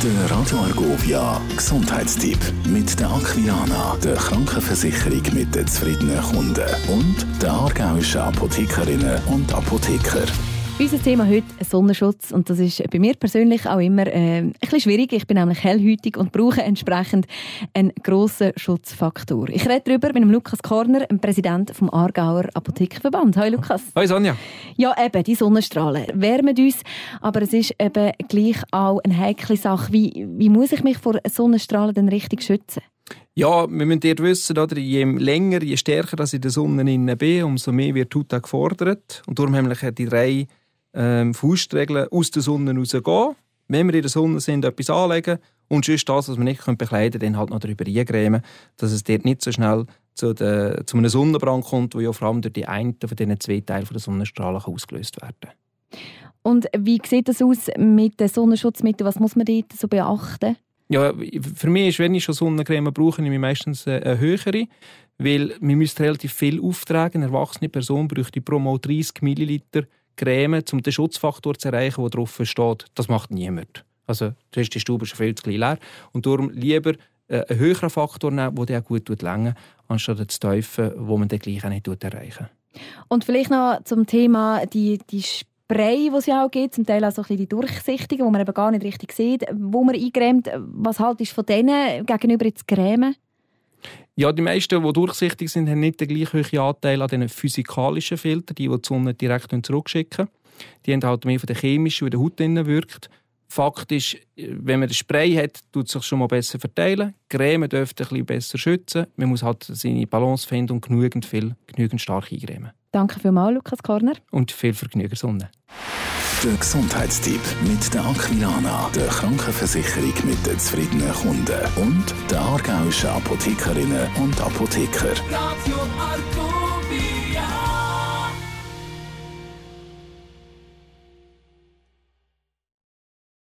Der Radio Argovia Gesundheitstipp mit der Aquilana, der Krankenversicherung mit den zufriedenen Kunden und der aargauischen Apothekerinnen und Apotheker. Unser Thema heute Sonnenschutz und das ist bei mir persönlich auch immer äh, ein bisschen schwierig. Ich bin nämlich hellhütig und brauche entsprechend einen grossen Schutzfaktor. Ich rede darüber mit dem Lukas Korner, dem Präsident vom Aargauer Apothekerverband. Hallo Lukas. Hallo Sonja. Ja, eben, die Sonnenstrahlen wärmen uns, aber es ist eben gleich auch eine heikle Sache. Wie, wie muss ich mich vor Sonnenstrahlen denn richtig schützen? Ja, wir müssen dort wissen, oder, je länger, je stärker ich in der Sonne bin, umso mehr wird die Haut gefordert. Und darum haben wir die drei ähm, Faustregeln aus der Sonne rausgehen. Wenn wir in der Sonne sind, etwas anlegen und sonst das, was wir nicht bekleiden können, dann halt noch darüber eingremen, dass es dort nicht so schnell zu, der, zu einem Sonnenbrand kommt, der ja vor allem durch die einen von diesen zwei Teilen der Sonnenstrahlen ausgelöst werden. Und wie sieht das aus mit den Sonnenschutzmitteln? Was muss man dort so beachten? Ja, für mich ist, wenn ich schon Sonnencreme brauche, ich meistens eine höhere, weil man müsste relativ viel auftragen. Eine erwachsene Person bräuchte pro Mal 30 Milliliter Creme, um den Schutzfaktor zu erreichen, der drauf steht, das macht niemand. Also da ist die Stube schon viel zu leer. Und darum lieber einen höheren Faktor nehmen, der gut längen anstatt zu teufeln, wo man den gleich nicht erreichen Und vielleicht noch zum Thema die, die Spray, die es ja auch gibt, zum Teil auch so ein bisschen die durchsichtigen, die man eben gar nicht richtig sieht, wo man eingremt. Was haltest du von denen gegenüber jetzt Creme? Ja, die meisten, die durchsichtig sind, haben nicht den gleichen hohen Anteil an den physikalischen Filtern, die, die die Sonne direkt zurückschicken. Die haben halt mehr von der chemischen, die in der Haut wirkt. Fakt ist, wenn man den Spray hat, tut es sich schon mal besser verteilen. Die Creme dürfte ein bisschen besser schützen. Man muss halt seine Balance finden und genügend viel, genügend stark eingremen. Danke vielmals, Lukas Korner. Und viel Vergnügen Sonne. Der Gesundheitstipp mit der Aquilana, der Krankenversicherung mit den zufriedenen Kunden und der aargauischen Apothekerinnen und Apotheker. Radio